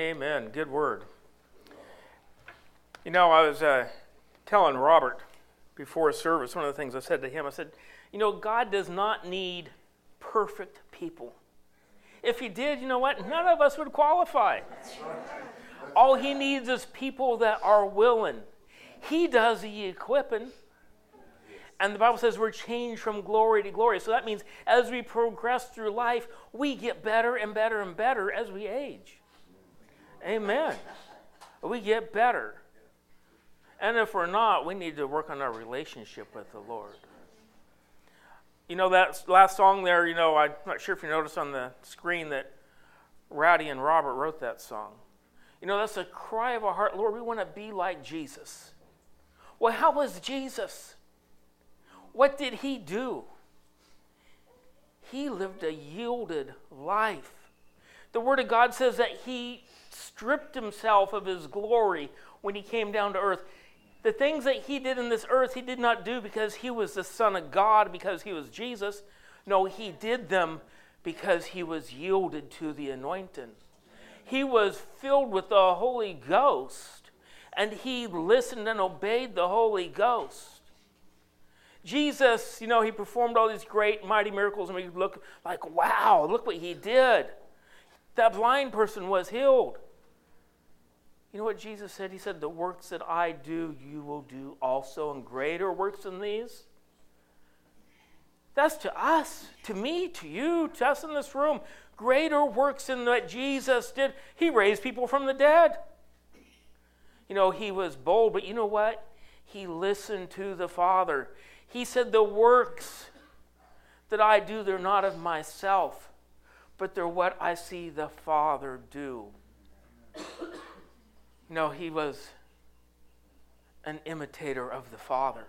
Amen. Good word. You know, I was uh, telling Robert before service, one of the things I said to him, I said, You know, God does not need perfect people. If He did, you know what? None of us would qualify. All He needs is people that are willing. He does the equipping. And the Bible says we're changed from glory to glory. So that means as we progress through life, we get better and better and better as we age. Amen. We get better. And if we're not, we need to work on our relationship with the Lord. You know, that last song there, you know, I'm not sure if you noticed on the screen that Rowdy and Robert wrote that song. You know, that's a cry of our heart. Lord, we want to be like Jesus. Well, how was Jesus? What did he do? He lived a yielded life. The Word of God says that he stripped himself of his glory when he came down to earth. The things that he did in this earth, he did not do because he was the Son of God, because he was Jesus. No, he did them because he was yielded to the anointing. He was filled with the Holy Ghost, and he listened and obeyed the Holy Ghost. Jesus, you know, he performed all these great, mighty miracles, and we look like, wow, look what he did. That blind person was healed. You know what Jesus said? He said, The works that I do, you will do also, and greater works than these. That's to us, to me, to you, to us in this room. Greater works than that Jesus did. He raised people from the dead. You know, he was bold, but you know what? He listened to the Father. He said, The works that I do, they're not of myself, but they're what I see the Father do. No, he was an imitator of the Father.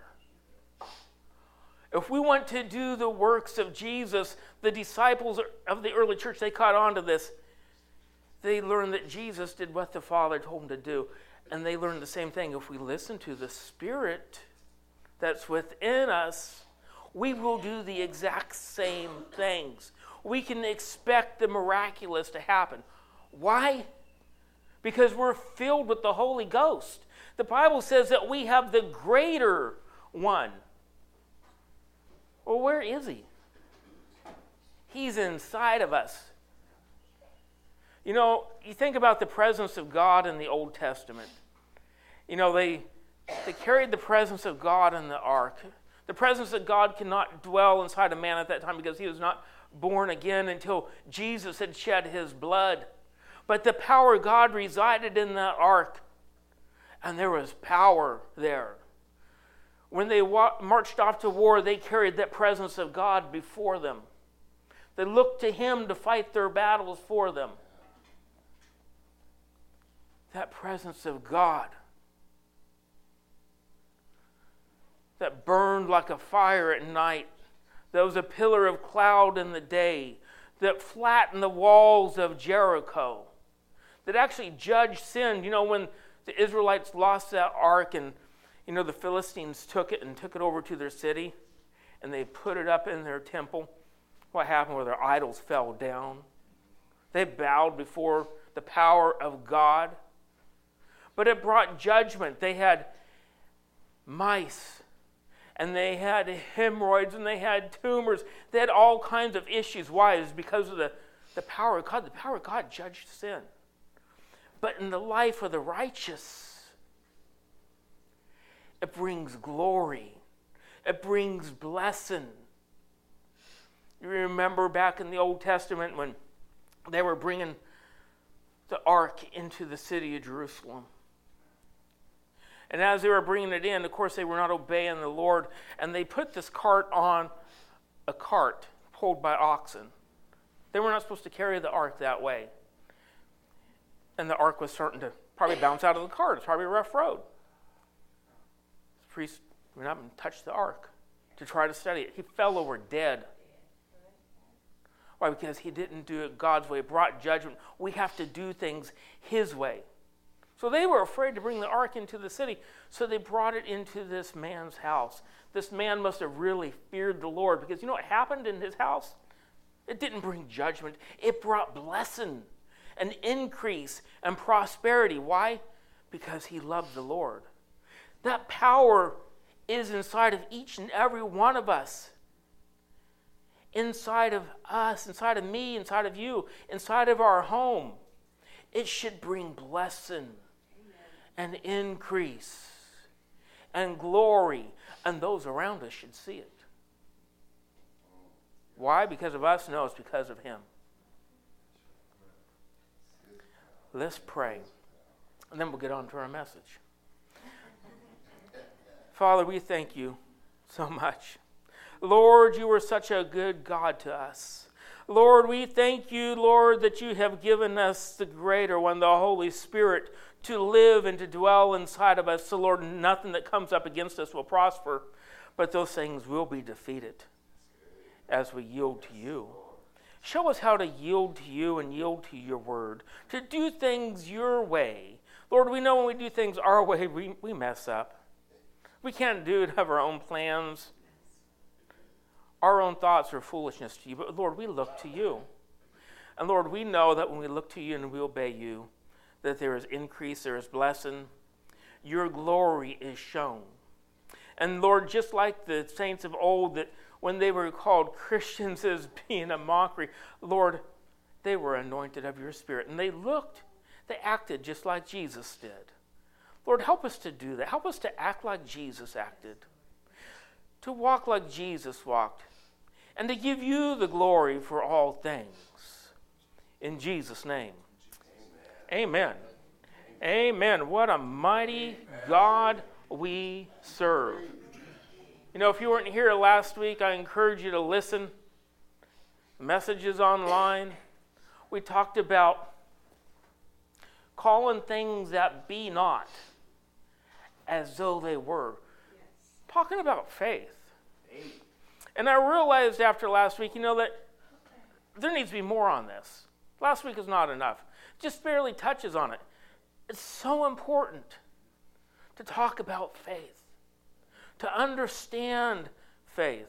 If we want to do the works of Jesus, the disciples of the early church, they caught on to this. They learned that Jesus did what the Father told him to do. And they learned the same thing. If we listen to the Spirit that's within us, we will do the exact same things. We can expect the miraculous to happen. Why? Because we're filled with the Holy Ghost. The Bible says that we have the greater one. Well, where is he? He's inside of us. You know, you think about the presence of God in the Old Testament. You know, they, they carried the presence of God in the ark. The presence of God cannot dwell inside a man at that time because he was not born again until Jesus had shed his blood. But the power of God resided in that ark, and there was power there. When they wa- marched off to war, they carried that presence of God before them. They looked to Him to fight their battles for them. That presence of God that burned like a fire at night, that was a pillar of cloud in the day, that flattened the walls of Jericho that actually judged sin. You know, when the Israelites lost that ark and, you know, the Philistines took it and took it over to their city and they put it up in their temple, what happened where their idols fell down? They bowed before the power of God. But it brought judgment. They had mice and they had hemorrhoids and they had tumors. They had all kinds of issues. Why? It's because of the, the power of God. The power of God judged sin but in the life of the righteous, it brings glory, it brings blessing. You remember back in the Old Testament when they were bringing the ark into the city of Jerusalem. And as they were bringing it in, of course, they were not obeying the Lord, and they put this cart on a cart pulled by oxen. They were not supposed to carry the ark that way and the ark was starting to probably bounce out of the cart. It's probably a rough road. The priest went up and touched the ark to try to study it. He fell over dead. Why? Because he didn't do it God's way. It brought judgment. We have to do things his way. So they were afraid to bring the ark into the city, so they brought it into this man's house. This man must have really feared the Lord because you know what happened in his house? It didn't bring judgment, it brought blessing. And increase and prosperity. Why? Because he loved the Lord. That power is inside of each and every one of us. Inside of us, inside of me, inside of you, inside of our home. It should bring blessing and increase and glory, and those around us should see it. Why? Because of us? No, it's because of Him. Let's pray, and then we'll get on to our message. Father, we thank you so much. Lord, you are such a good God to us. Lord, we thank you, Lord, that you have given us the greater one, the Holy Spirit, to live and to dwell inside of us. So, Lord, nothing that comes up against us will prosper, but those things will be defeated as we yield to you. Show us how to yield to you and yield to your word, to do things your way. Lord, we know when we do things our way, we, we mess up. We can't do it of our own plans. Our own thoughts are foolishness to you, but Lord, we look to you. And Lord, we know that when we look to you and we obey you, that there is increase, there is blessing. Your glory is shown. And Lord, just like the saints of old, that when they were called Christians as being a mockery, Lord, they were anointed of your Spirit. And they looked, they acted just like Jesus did. Lord, help us to do that. Help us to act like Jesus acted, to walk like Jesus walked, and to give you the glory for all things. In Jesus' name. Amen. Amen. What a mighty God we serve. You know, if you weren't here last week, I encourage you to listen. Messages online. We talked about calling things that be not as though they were. Yes. Talking about faith. And I realized after last week, you know, that there needs to be more on this. Last week is not enough, just barely touches on it. It's so important to talk about faith, to understand faith.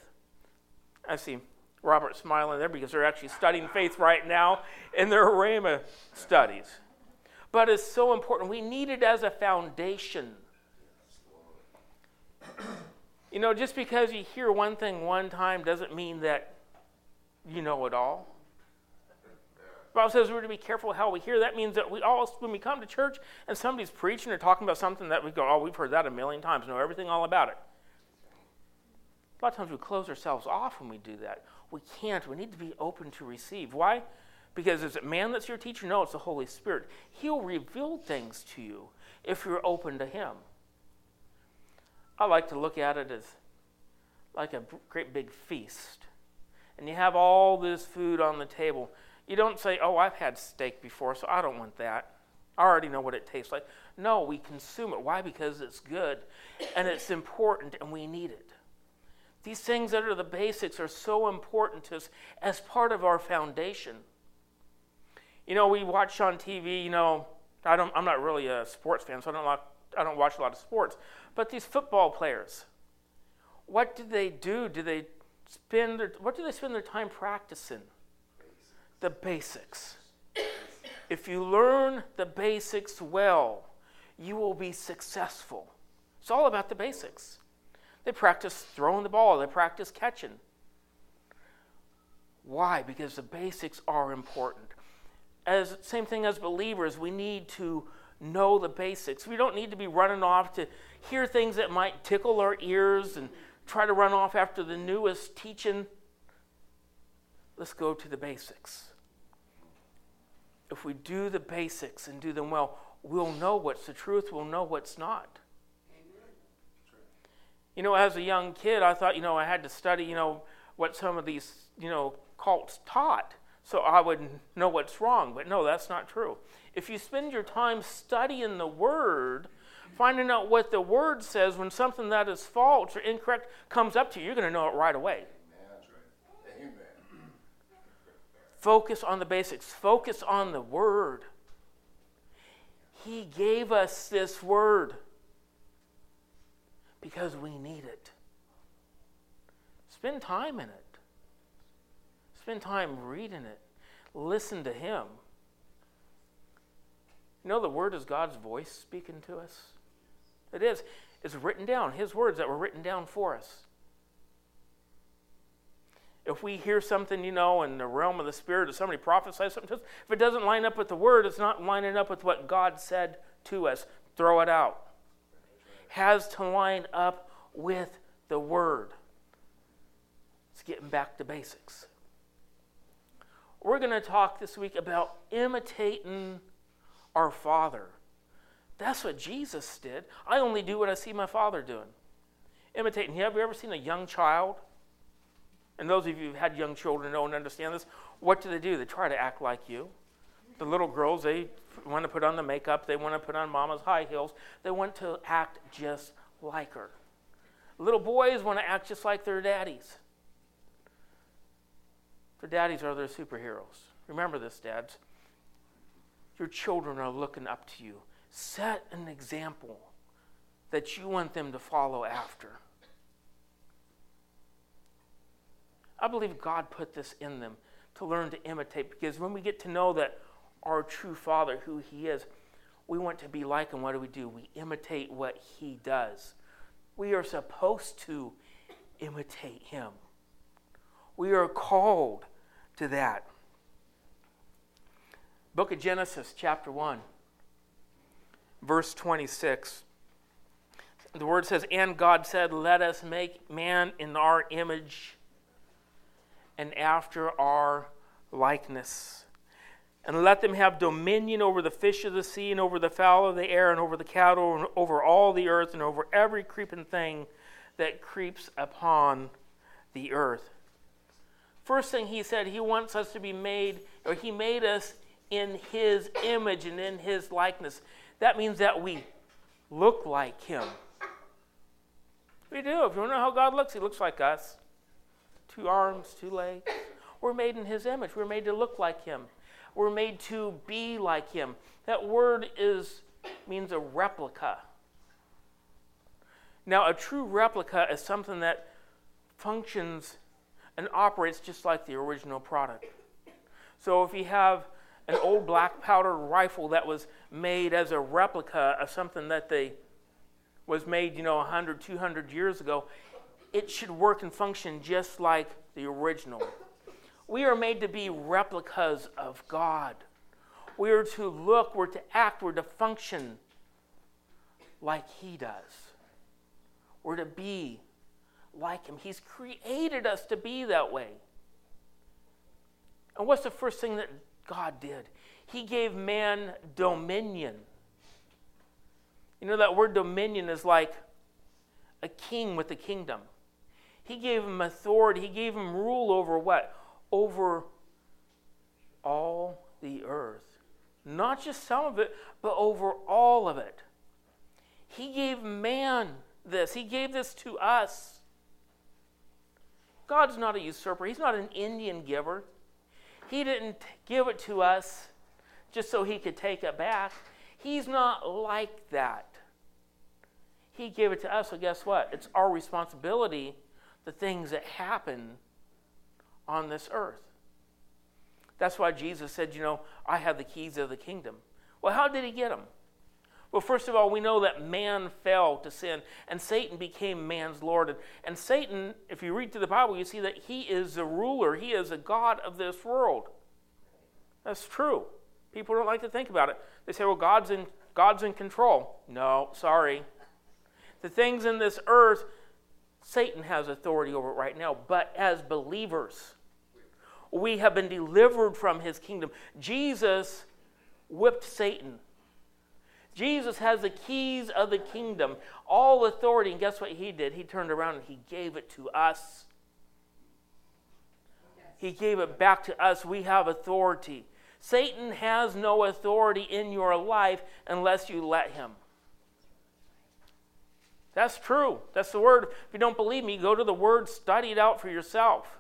I see Robert smiling there because they're actually studying faith right now in their Rhema studies. But it's so important. We need it as a foundation you know, just because you hear one thing one time doesn't mean that you know it all. The Bible says we're to be careful how we hear. That means that we all, when we come to church and somebody's preaching or talking about something that we go, oh, we've heard that a million times, know everything all about it. A lot of times we close ourselves off when we do that. We can't. We need to be open to receive. Why? Because is it man that's your teacher? No, it's the Holy Spirit. He'll reveal things to you if you're open to Him. I like to look at it as like a great big feast. And you have all this food on the table. You don't say, Oh, I've had steak before, so I don't want that. I already know what it tastes like. No, we consume it. Why? Because it's good and it's important and we need it. These things that are the basics are so important to us as part of our foundation. You know, we watch on TV, you know, I don't, I'm not really a sports fan, so I don't, I don't watch a lot of sports. But these football players, what do they do? Do they spend their, what do they spend their time practicing? The basics. If you learn the basics well, you will be successful. It's all about the basics. They practice throwing the ball, they practice catching. Why? Because the basics are important. As same thing as believers, we need to know the basics. We don't need to be running off to hear things that might tickle our ears and try to run off after the newest teaching. Let's go to the basics. If we do the basics and do them well, we'll know what's the truth, we'll know what's not. You know, as a young kid, I thought, you know, I had to study, you know, what some of these, you know, cults taught so I would know what's wrong. But no, that's not true. If you spend your time studying the Word, finding out what the Word says when something that is false or incorrect comes up to you, you're going to know it right away. Focus on the basics, focus on the Word. He gave us this Word because we need it. Spend time in it. Spend time reading it. Listen to Him. You know, the Word is God's voice speaking to us. It is. It's written down, His words that were written down for us. If we hear something, you know, in the realm of the Spirit, or somebody prophesies something to us, if it doesn't line up with the Word, it's not lining up with what God said to us. Throw it out. Has to line up with the Word. It's getting back to basics. We're going to talk this week about imitating our Father. That's what Jesus did. I only do what I see my Father doing. Imitating. Have you ever seen a young child? And those of you who've had young children know and understand this. What do they do? They try to act like you. The little girls, they want to put on the makeup, they want to put on mama's high heels, they want to act just like her. Little boys want to act just like their daddies. Their daddies are their superheroes. Remember this, dads. Your children are looking up to you. Set an example that you want them to follow after. I believe God put this in them to learn to imitate because when we get to know that our true Father, who He is, we want to be like Him. What do we do? We imitate what He does. We are supposed to imitate Him. We are called to that. Book of Genesis, chapter 1, verse 26. The word says, And God said, Let us make man in our image and after our likeness. And let them have dominion over the fish of the sea, and over the fowl of the air, and over the cattle, and over all the earth, and over every creeping thing that creeps upon the earth. First thing he said, he wants us to be made, or he made us in his image and in his likeness. That means that we look like him. We do. If you want to know how God looks, he looks like us two arms, two legs. We're made in his image. We're made to look like him. We're made to be like him. That word is means a replica. Now, a true replica is something that functions and operates just like the original product. So if you have an old black powder rifle that was made as a replica of something that they was made, you know, 100, 200 years ago, it should work and function just like the original. We are made to be replicas of God. We are to look, we're to act, we're to function like He does. We're to be like Him. He's created us to be that way. And what's the first thing that God did? He gave man dominion. You know, that word dominion is like a king with a kingdom. He gave him authority. He gave him rule over what? Over all the earth. Not just some of it, but over all of it. He gave man this. He gave this to us. God's not a usurper. He's not an Indian giver. He didn't give it to us just so he could take it back. He's not like that. He gave it to us, so guess what? It's our responsibility the things that happen on this earth. That's why Jesus said, You know, I have the keys of the kingdom. Well, how did he get them? Well, first of all, we know that man fell to sin and Satan became man's Lord. And, and Satan, if you read through the Bible, you see that he is the ruler, he is a God of this world. That's true. People don't like to think about it. They say, well, God's in, God's in control. No, sorry. The things in this earth Satan has authority over it right now. But as believers, we have been delivered from his kingdom. Jesus whipped Satan. Jesus has the keys of the kingdom, all authority. And guess what he did? He turned around and he gave it to us. He gave it back to us. We have authority. Satan has no authority in your life unless you let him. That's true. That's the word. If you don't believe me, go to the word, study it out for yourself.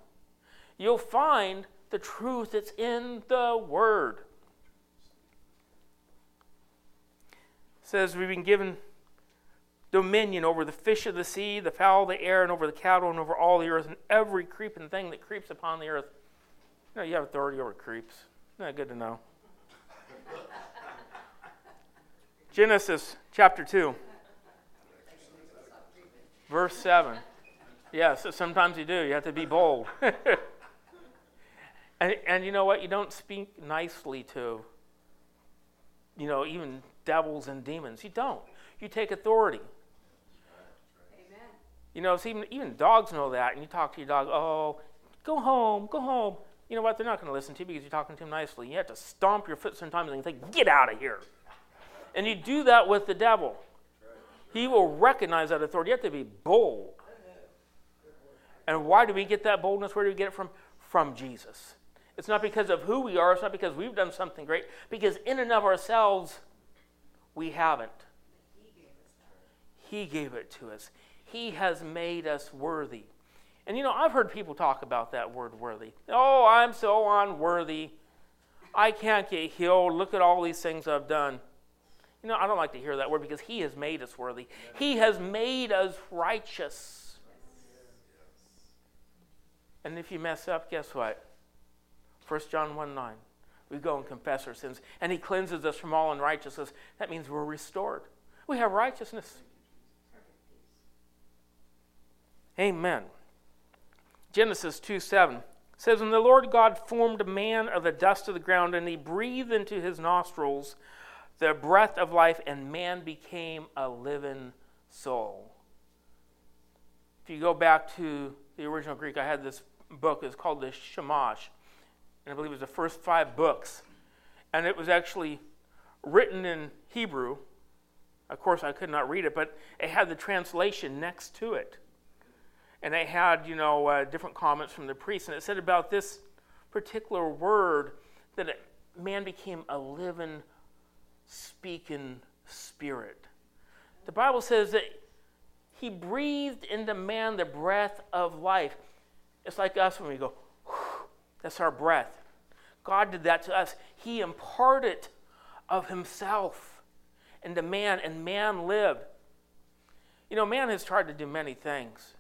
You'll find the truth that's in the word. It says we've been given dominion over the fish of the sea, the fowl of the air, and over the cattle, and over all the earth, and every creeping thing that creeps upon the earth. You know, you have authority over creeps. Isn't that good to know? Genesis chapter 2, verse 7. Yes, sometimes you do. You have to be bold. and, and you know what? You don't speak nicely to, you know, even devils and demons. You don't. You take authority. Amen. You know, even, even dogs know that. And you talk to your dog, oh, go home, go home. You know what? They're not going to listen to you because you're talking to them nicely. You have to stomp your foot sometimes and think, get out of here. And you do that with the devil. He will recognize that authority. You have to be bold. And why do we get that boldness? Where do we get it from? From Jesus. It's not because of who we are, it's not because we've done something great, because in and of ourselves, we haven't. He gave it to us. He has made us worthy. And you know, I've heard people talk about that word worthy. Oh, I'm so unworthy. I can't get healed. Look at all these things I've done. You know, I don't like to hear that word because He has made us worthy. He has made us righteous. And if you mess up, guess what? 1 John 1 9. We go and confess our sins, and He cleanses us from all unrighteousness. That means we're restored. We have righteousness. Amen. Genesis 2 7 says, And the Lord God formed man of the dust of the ground, and He breathed into his nostrils the breath of life, and man became a living soul. If you go back to the original Greek, I had this book, it's called the Shamash, and I believe it was the first five books. And it was actually written in Hebrew. Of course, I could not read it, but it had the translation next to it. And they had, you know, uh, different comments from the priests. And it said about this particular word that it, man became a living speaking spirit. The Bible says that he breathed into man the breath of life. It's like us when we go, that's our breath. God did that to us. He imparted of himself into man, and man lived. You know, man has tried to do many things.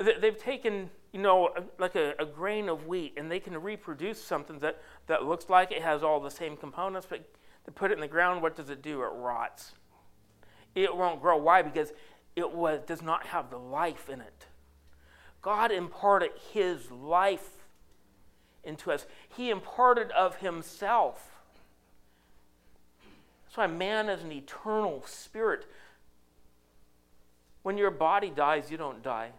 They've taken, you know, uh, like a, a, grain of wheat, and they can reproduce something that, that looks like it has all the same components, but to put it in the ground, what does it do? It rots. It won't grow. Why? Because it was, does not have the life in it. God imparted His life into us, He imparted of Himself. That's why man is an eternal spirit. When your body dies, you don't die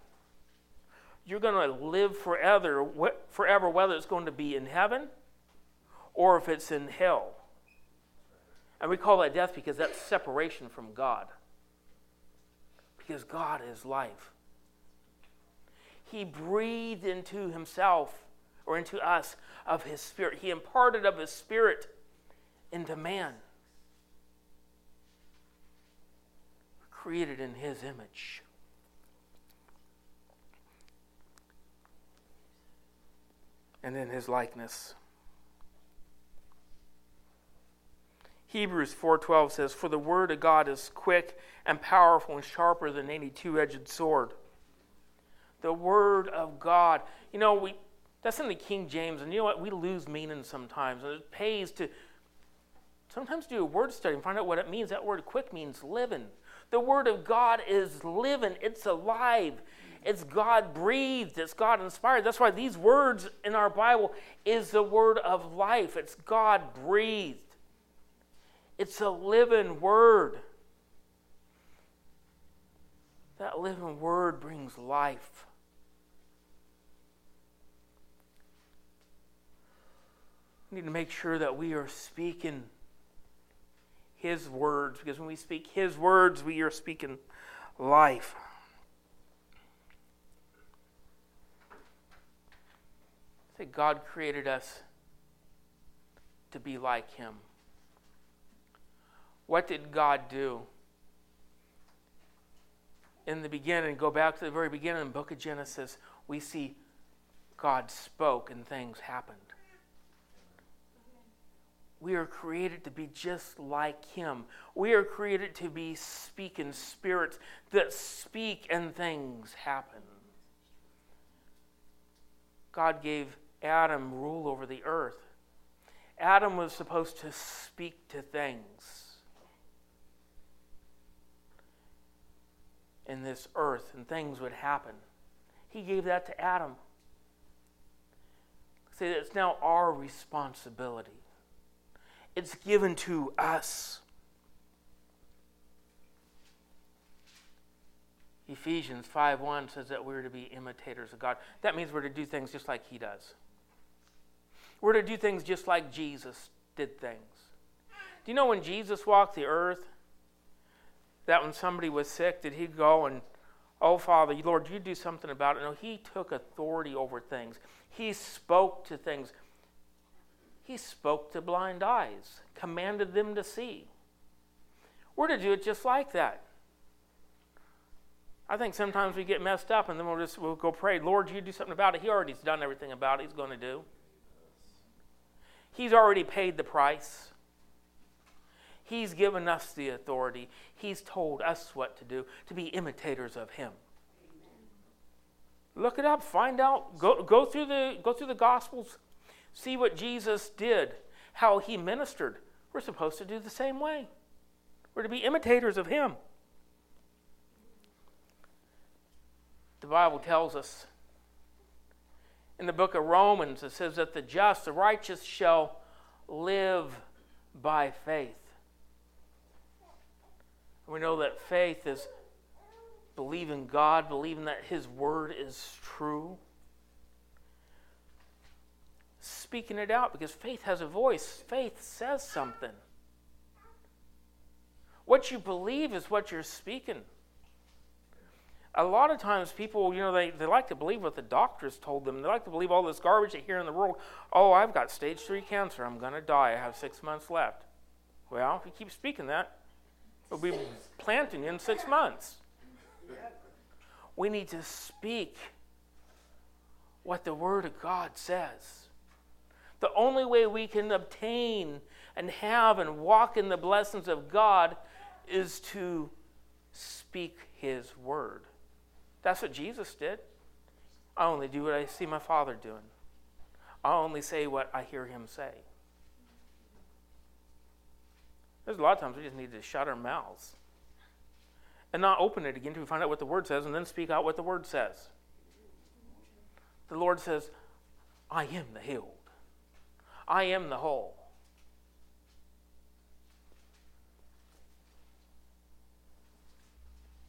you're going to live forever, forever, whether it's going to be in heaven or if it's in hell. And we call that death because that's separation from God. Because God is life. He breathed into himself or into us of his spirit. He imparted of his spirit into man. Created in his image. And in his likeness. Hebrews 4:12 says for the word of God is quick and powerful and sharper than any two-edged sword. The word of God. You know, we that's in the King James and you know what? We lose meaning sometimes. And it pays to sometimes do a word study and find out what it means. That word quick means living. The word of God is living. It's alive. It's God breathed, it's God inspired. That's why these words in our Bible is the word of life. It's God breathed. It's a living word. That living word brings life. We need to make sure that we are speaking His words, because when we speak His words, we are speaking life. Say, God created us to be like Him. What did God do? In the beginning, go back to the very beginning in the book of Genesis, we see God spoke and things happened. We are created to be just like Him. We are created to be speaking spirits that speak and things happen. God gave Adam rule over the earth. Adam was supposed to speak to things. in this earth and things would happen. He gave that to Adam. See, it's now our responsibility. It's given to us. Ephesians 5:1 says that we're to be imitators of God. That means we're to do things just like he does. We're to do things just like Jesus did things. Do you know when Jesus walked the earth that when somebody was sick did he go and oh Father, Lord, you do something about it? No, he took authority over things. He spoke to things. He spoke to blind eyes, commanded them to see. We're to do it just like that. I think sometimes we get messed up and then we'll just we'll go pray, Lord, you do something about it. He already's done everything about it. He's going to do. He's already paid the price. He's given us the authority. He's told us what to do to be imitators of him. Look it up, find out, go, go through the go through the gospels, see what Jesus did, how he ministered. We're supposed to do the same way. We're to be imitators of him. The Bible tells us in the book of Romans, it says that the just, the righteous, shall live by faith. We know that faith is believing God, believing that His word is true. Speaking it out because faith has a voice, faith says something. What you believe is what you're speaking a lot of times people, you know, they, they like to believe what the doctors told them. They like to believe all this garbage they hear in the world. Oh, I've got stage three cancer. I'm going to die. I have six months left. Well, if you keep speaking that, it'll be planting in six months. We need to speak what the Word of God says. The only way we can obtain and have and walk in the blessings of God is to speak His Word. That's what Jesus did. I only do what I see my Father doing. I only say what I hear Him say. There's a lot of times we just need to shut our mouths and not open it again we find out what the Word says and then speak out what the Word says. The Lord says, I am the healed, I am the whole.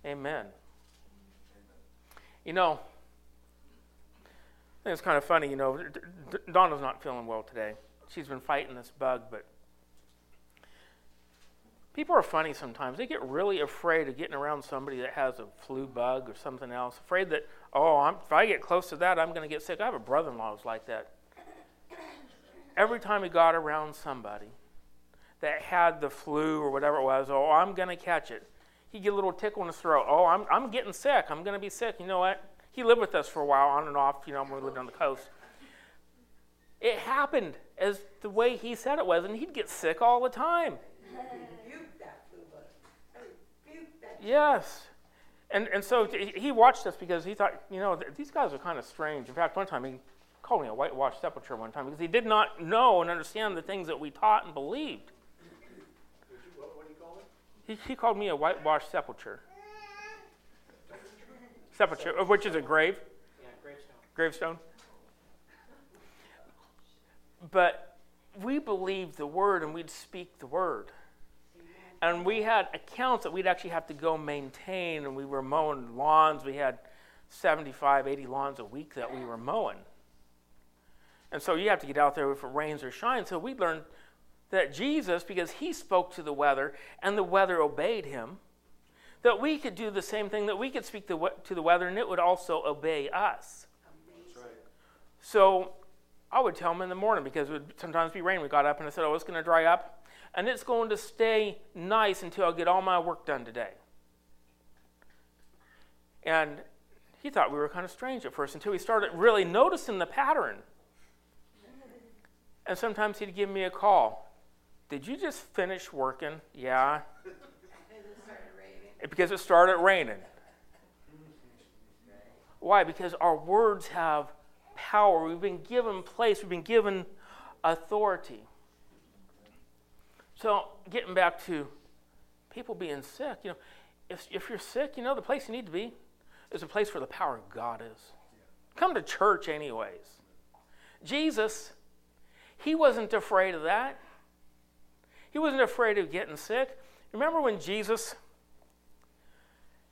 Amen. You know, I think it's kind of funny, you know, Donna's not feeling well today. She's been fighting this bug, but people are funny sometimes. They get really afraid of getting around somebody that has a flu bug or something else. Afraid that, oh, I'm, if I get close to that, I'm going to get sick. I have a brother in law who's like that. Every time he got around somebody that had the flu or whatever it was, oh, I'm going to catch it he'd get a little tickle in his throat. Oh, I'm, I'm getting sick. I'm going to be sick. You know what? He lived with us for a while, on and off, you know, when we lived on the coast. It happened as the way he said it was, and he'd get sick all the time. Yes. And, and so he watched us because he thought, you know, these guys are kind of strange. In fact, one time he called me a whitewashed sepulcher one time because he did not know and understand the things that we taught and believed. He, he called me a whitewashed sepulcher. Sepulcher, which is a grave. Yeah, gravestone. Gravestone. But we believed the word and we'd speak the word. And we had accounts that we'd actually have to go maintain, and we were mowing lawns. We had 75, 80 lawns a week that we were mowing. And so you have to get out there if it rains or shines. So we learned that Jesus, because he spoke to the weather and the weather obeyed him, that we could do the same thing, that we could speak to the weather and it would also obey us. Right. So I would tell him in the morning because it would sometimes be rain. We got up and I said, Oh, it's going to dry up and it's going to stay nice until I get all my work done today. And he thought we were kind of strange at first until he started really noticing the pattern. And sometimes he'd give me a call did you just finish working? Yeah. because it started raining. Why? Because our words have power. We've been given place, we've been given authority. So, getting back to people being sick, you know, if, if you're sick, you know, the place you need to be is a place where the power of God is. Come to church, anyways. Jesus, he wasn't afraid of that. He wasn't afraid of getting sick. Remember when Jesus,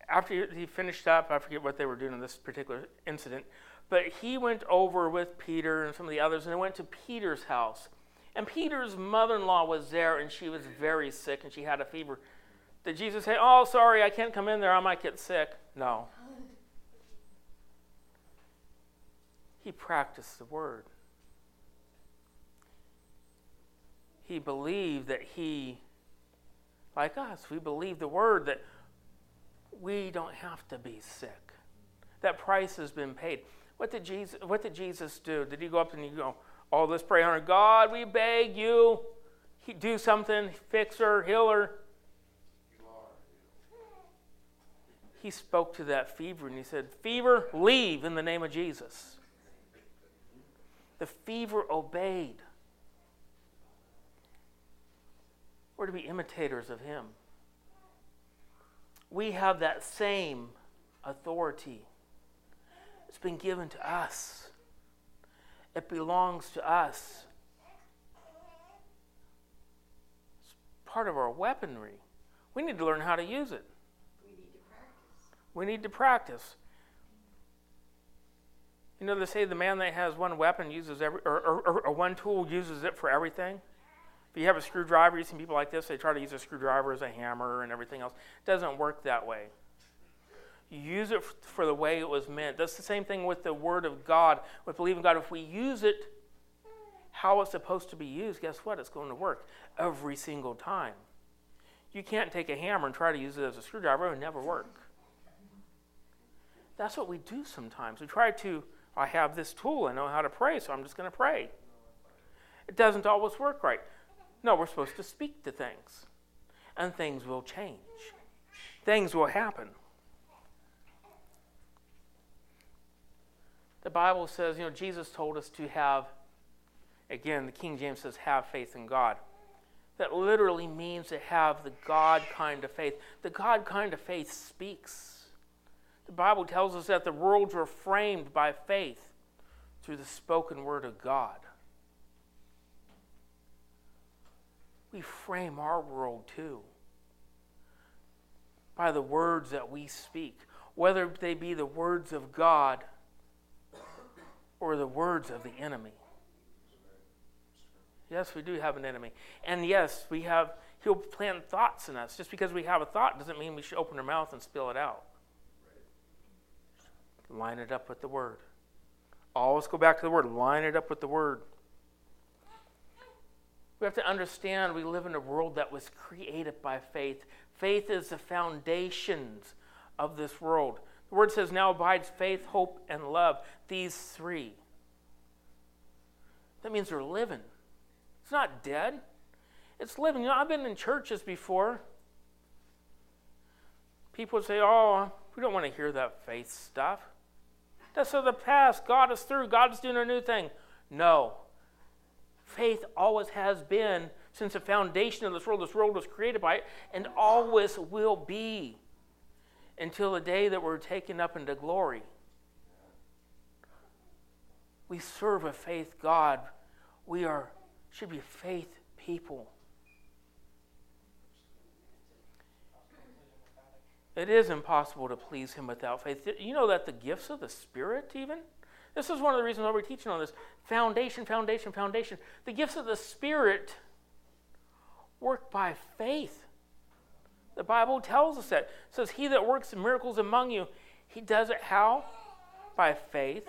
after he finished up, I forget what they were doing in this particular incident, but he went over with Peter and some of the others, and they went to Peter's house. And Peter's mother in law was there, and she was very sick, and she had a fever. Did Jesus say, Oh, sorry, I can't come in there, I might get sick? No. He practiced the word. He believed that he, like us, we believe the word that we don't have to be sick. That price has been paid. What did Jesus, what did Jesus do? Did he go up and he go, Oh, let's pray on. God, we beg you, do something, fix her, heal her. He spoke to that fever and he said, Fever, leave in the name of Jesus. The fever obeyed. We're to be imitators of him. We have that same authority. It's been given to us, it belongs to us. It's part of our weaponry. We need to learn how to use it. We need to practice. We need to practice. You know, they say the man that has one weapon uses every, or, or, or, one tool uses it for everything. If you have a screwdriver, you see people like this, they try to use a screwdriver as a hammer and everything else. It doesn't work that way. You use it for the way it was meant. That's the same thing with the Word of God, with believing God. If we use it how it's supposed to be used, guess what? It's going to work every single time. You can't take a hammer and try to use it as a screwdriver, it would never work. That's what we do sometimes. We try to I have this tool. I know how to pray, so I'm just going to pray. It doesn't always work right. No, we're supposed to speak to things, and things will change. Things will happen. The Bible says, you know, Jesus told us to have, again, the King James says, have faith in God. That literally means to have the God kind of faith. The God kind of faith speaks. The Bible tells us that the worlds were framed by faith through the spoken word of God. We frame our world too by the words that we speak, whether they be the words of God or the words of the enemy. Yes, we do have an enemy. And yes, we have he'll plant thoughts in us. Just because we have a thought doesn't mean we should open our mouth and spill it out. Line it up with the Word. Always go back to the Word. Line it up with the Word. We have to understand we live in a world that was created by faith. Faith is the foundations of this world. The Word says, now abides faith, hope, and love. These three. That means they're living. It's not dead, it's living. You know, I've been in churches before. People say, oh, we don't want to hear that faith stuff. That's of the past. God is through. God is doing a new thing. No. Faith always has been since the foundation of this world. This world was created by it and always will be until the day that we're taken up into glory. We serve a faith God. We are should be faith people. It is impossible to please Him without faith. You know that the gifts of the Spirit, even? This is one of the reasons why we're teaching on this. Foundation, foundation, foundation. The gifts of the Spirit work by faith. The Bible tells us that. It says, He that works miracles among you, He does it how? By faith.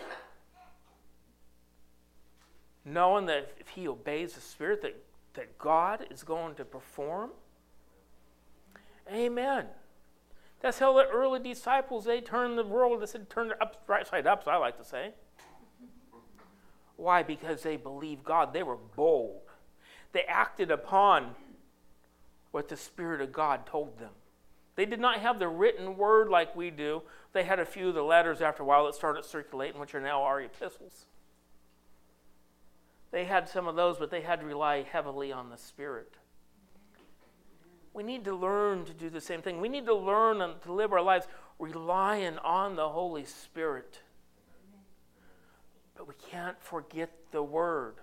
Knowing that if he obeys the Spirit, that, that God is going to perform. Amen. That's how the early disciples, they turned the world, they said turn it upside up, up, I like to say. Why? Because they believed God. They were bold. They acted upon what the Spirit of God told them. They did not have the written word like we do. They had a few of the letters after a while that started circulating, which are now our epistles. They had some of those, but they had to rely heavily on the Spirit. We need to learn to do the same thing. We need to learn to live our lives relying on the Holy Spirit. Can't forget the Word.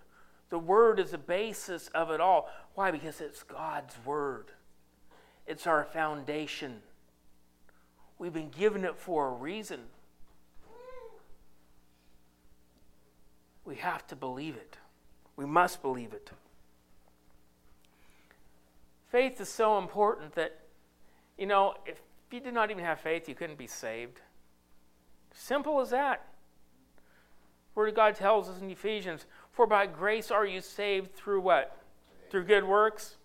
The Word is the basis of it all. Why? Because it's God's Word, it's our foundation. We've been given it for a reason. We have to believe it. We must believe it. Faith is so important that, you know, if you did not even have faith, you couldn't be saved. Simple as that. Word of God tells us in Ephesians, for by grace are you saved through what? Through good works?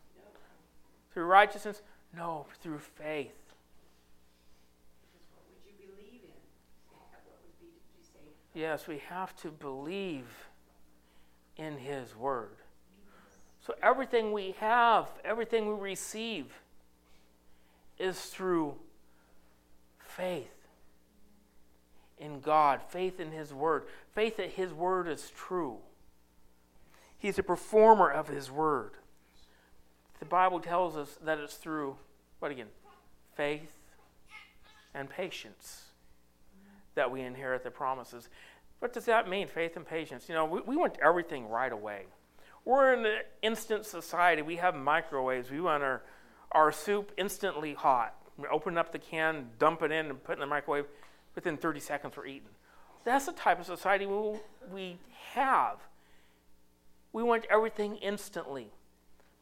Through righteousness? No, through faith. Yes, we have to believe in His Word. So everything we have, everything we receive, is through faith in God, faith in His Word, faith that His Word is true. He's a performer of His Word. The Bible tells us that it's through, what again? Faith and patience that we inherit the promises. What does that mean, faith and patience? You know, we, we want everything right away. We're in an instant society. We have microwaves. We want our, our soup instantly hot. We open up the can, dump it in, and put it in the microwave within 30 seconds we're eating. That's the type of society we, we have. We want everything instantly.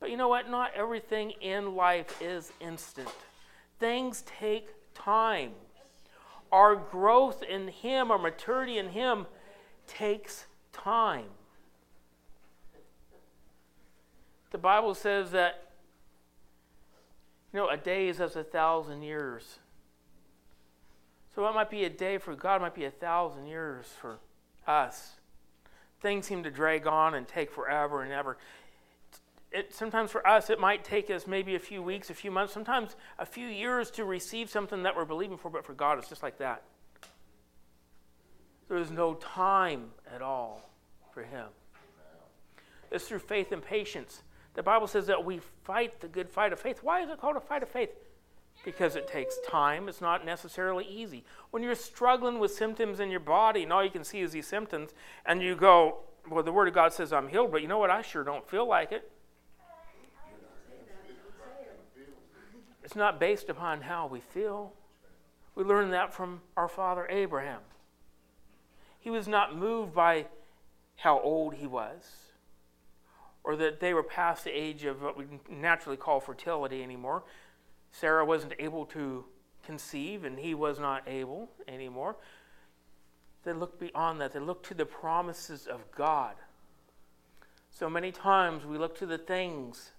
But you know what? Not everything in life is instant. Things take time. Our growth in Him, our maturity in Him, takes time. The Bible says that, you know, a day is as a thousand years. So what might be a day for God might be a thousand years for us. Things seem to drag on and take forever and ever. It, sometimes for us, it might take us maybe a few weeks, a few months, sometimes a few years to receive something that we're believing for, but for God, it's just like that. There is no time at all for Him. It's through faith and patience. The Bible says that we fight the good fight of faith. Why is it called a fight of faith? Because it takes time. It's not necessarily easy. When you're struggling with symptoms in your body and all you can see is these symptoms, and you go, Well, the Word of God says I'm healed, but you know what? I sure don't feel like it. It's not based upon how we feel. We learned that from our father Abraham. He was not moved by how old he was, or that they were past the age of what we naturally call fertility anymore. Sarah wasn't able to conceive, and he was not able anymore. They looked beyond that. They looked to the promises of God. So many times we look to the things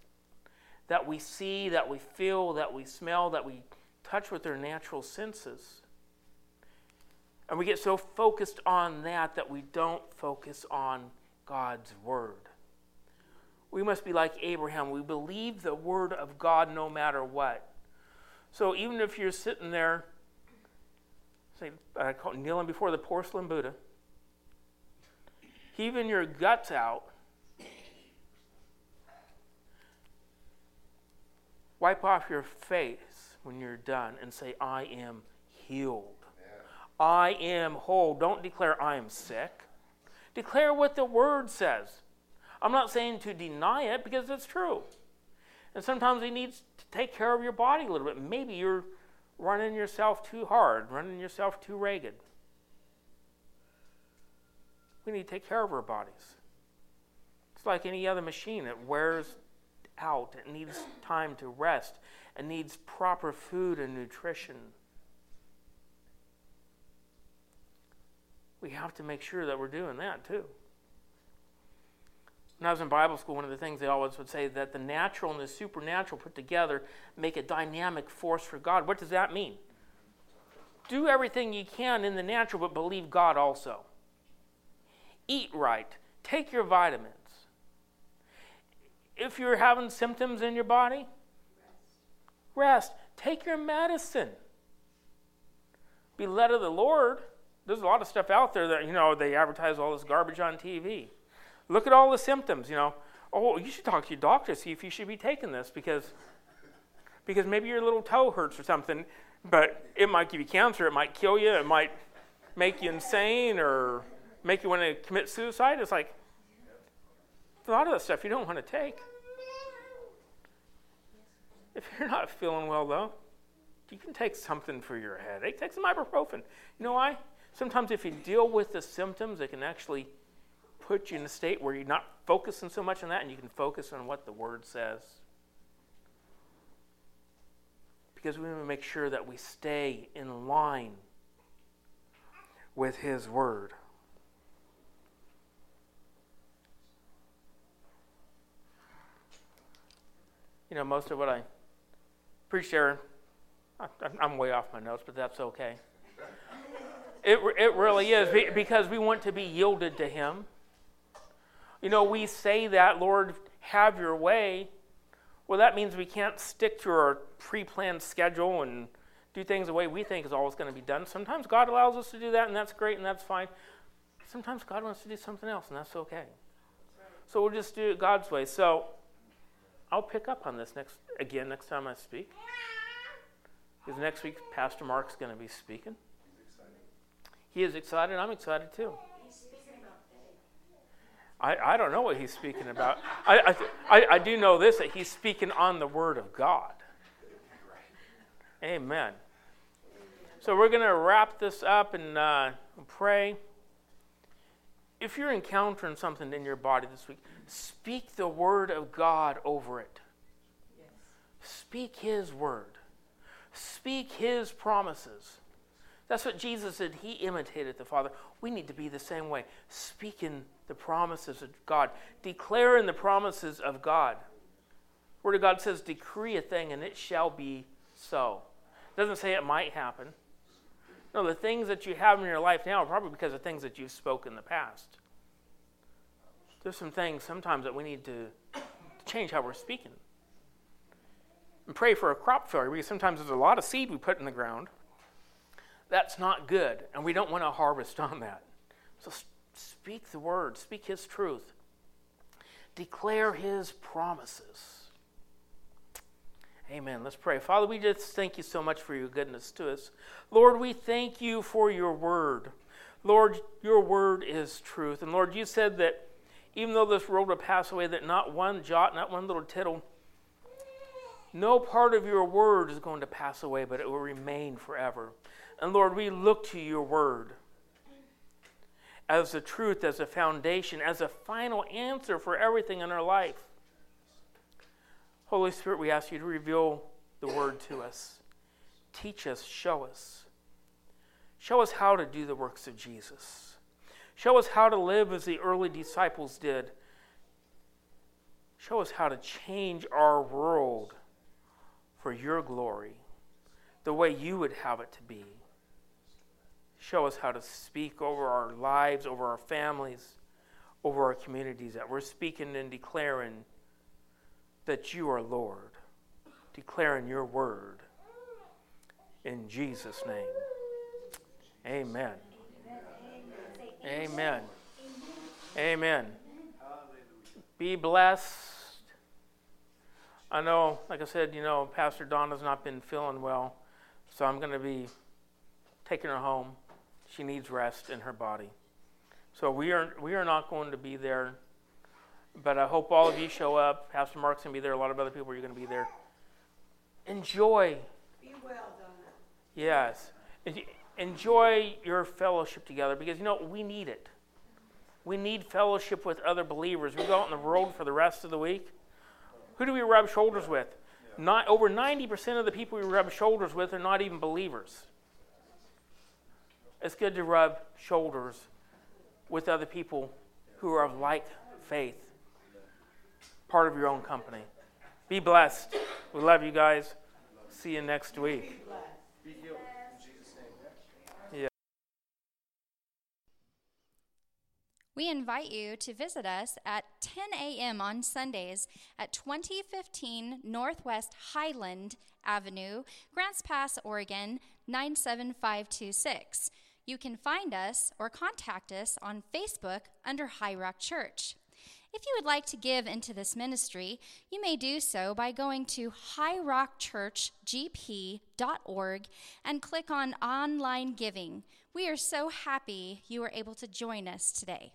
that we see, that we feel, that we smell, that we touch with our natural senses. And we get so focused on that that we don't focus on God's Word. We must be like Abraham. We believe the Word of God no matter what. So even if you're sitting there, say, uh, kneeling before the porcelain Buddha, heaving your guts out, wipe off your face when you're done and say, I am healed. Yeah. I am whole. Don't declare I am sick. Declare what the word says. I'm not saying to deny it because it's true. And sometimes he needs to take care of your body a little bit. Maybe you're running yourself too hard, running yourself too ragged. We need to take care of our bodies. It's like any other machine, it wears out, it needs time to rest, it needs proper food and nutrition. We have to make sure that we're doing that too. When I was in Bible school, one of the things they always would say that the natural and the supernatural put together make a dynamic force for God. What does that mean? Do everything you can in the natural, but believe God also. Eat right. Take your vitamins. If you're having symptoms in your body, rest. Take your medicine. Be led of the Lord. There's a lot of stuff out there that, you know, they advertise all this garbage on TV. Look at all the symptoms, you know. Oh, you should talk to your doctor, see if you should be taking this because because maybe your little toe hurts or something, but it might give you cancer, it might kill you, it might make you insane or make you want to commit suicide. It's like a lot of that stuff you don't want to take. If you're not feeling well, though, you can take something for your headache. Take some ibuprofen. You know why? Sometimes if you deal with the symptoms, it can actually put you in a state where you're not focusing so much on that and you can focus on what the Word says. Because we want to make sure that we stay in line with His Word. You know, most of what I preach there, I'm way off my notes, but that's okay. It, it really is because we want to be yielded to Him. You know, we say that, Lord, have your way. Well, that means we can't stick to our pre planned schedule and do things the way we think is always going to be done. Sometimes God allows us to do that, and that's great and that's fine. Sometimes God wants to do something else, and that's okay. So we'll just do it God's way. So I'll pick up on this next again next time I speak. Because next week Pastor Mark's going to be speaking. He is excited. I'm excited too. I, I don't know what he's speaking about. I, I, I do know this that he's speaking on the Word of God. Amen. So we're going to wrap this up and uh, pray. If you're encountering something in your body this week, speak the Word of God over it. Speak His Word. Speak His promises. That's what Jesus did. He imitated the Father. We need to be the same way, speaking the promises of God, declaring the promises of God. Word of God says, decree a thing and it shall be so. It doesn't say it might happen. No, the things that you have in your life now are probably because of things that you've spoken in the past. There's some things sometimes that we need to, to change how we're speaking. And pray for a crop failure because sometimes there's a lot of seed we put in the ground that's not good, and we don't want to harvest on that. So speak the word, speak His truth, declare His promises. Amen. Let's pray. Father, we just thank you so much for your goodness to us. Lord, we thank you for your word. Lord, your word is truth. And Lord, you said that even though this world will pass away, that not one jot, not one little tittle, no part of your word is going to pass away, but it will remain forever. And Lord, we look to your word as the truth, as a foundation, as a final answer for everything in our life. Holy Spirit, we ask you to reveal the word to us. Teach us, show us. Show us how to do the works of Jesus. Show us how to live as the early disciples did. Show us how to change our world for your glory, the way you would have it to be. Show us how to speak over our lives, over our families, over our communities, that we're speaking and declaring that you are Lord, declaring your word. In Jesus' name. Amen. Amen. Amen. Be blessed. I know, like I said, you know, Pastor Donna's not been feeling well, so I'm going to be taking her home. She needs rest in her body. So we are, we are not going to be there. But I hope all of you show up. Pastor Mark's going to be there. A lot of other people are going to be there. Enjoy. Be well, Donna. Yes. Enjoy your fellowship together because, you know, we need it. We need fellowship with other believers. We go out on the road for the rest of the week. Who do we rub shoulders with? Not, over 90% of the people we rub shoulders with are not even believers it's good to rub shoulders with other people who are of like faith, part of your own company. Be blessed. We love you guys. See you next week. We invite you to visit us at 10 a.m. on Sundays at 2015 Northwest Highland Avenue, Grants Pass, Oregon 97526. You can find us or contact us on Facebook under High Rock Church. If you would like to give into this ministry, you may do so by going to highrockchurchgp.org and click on online giving. We are so happy you are able to join us today.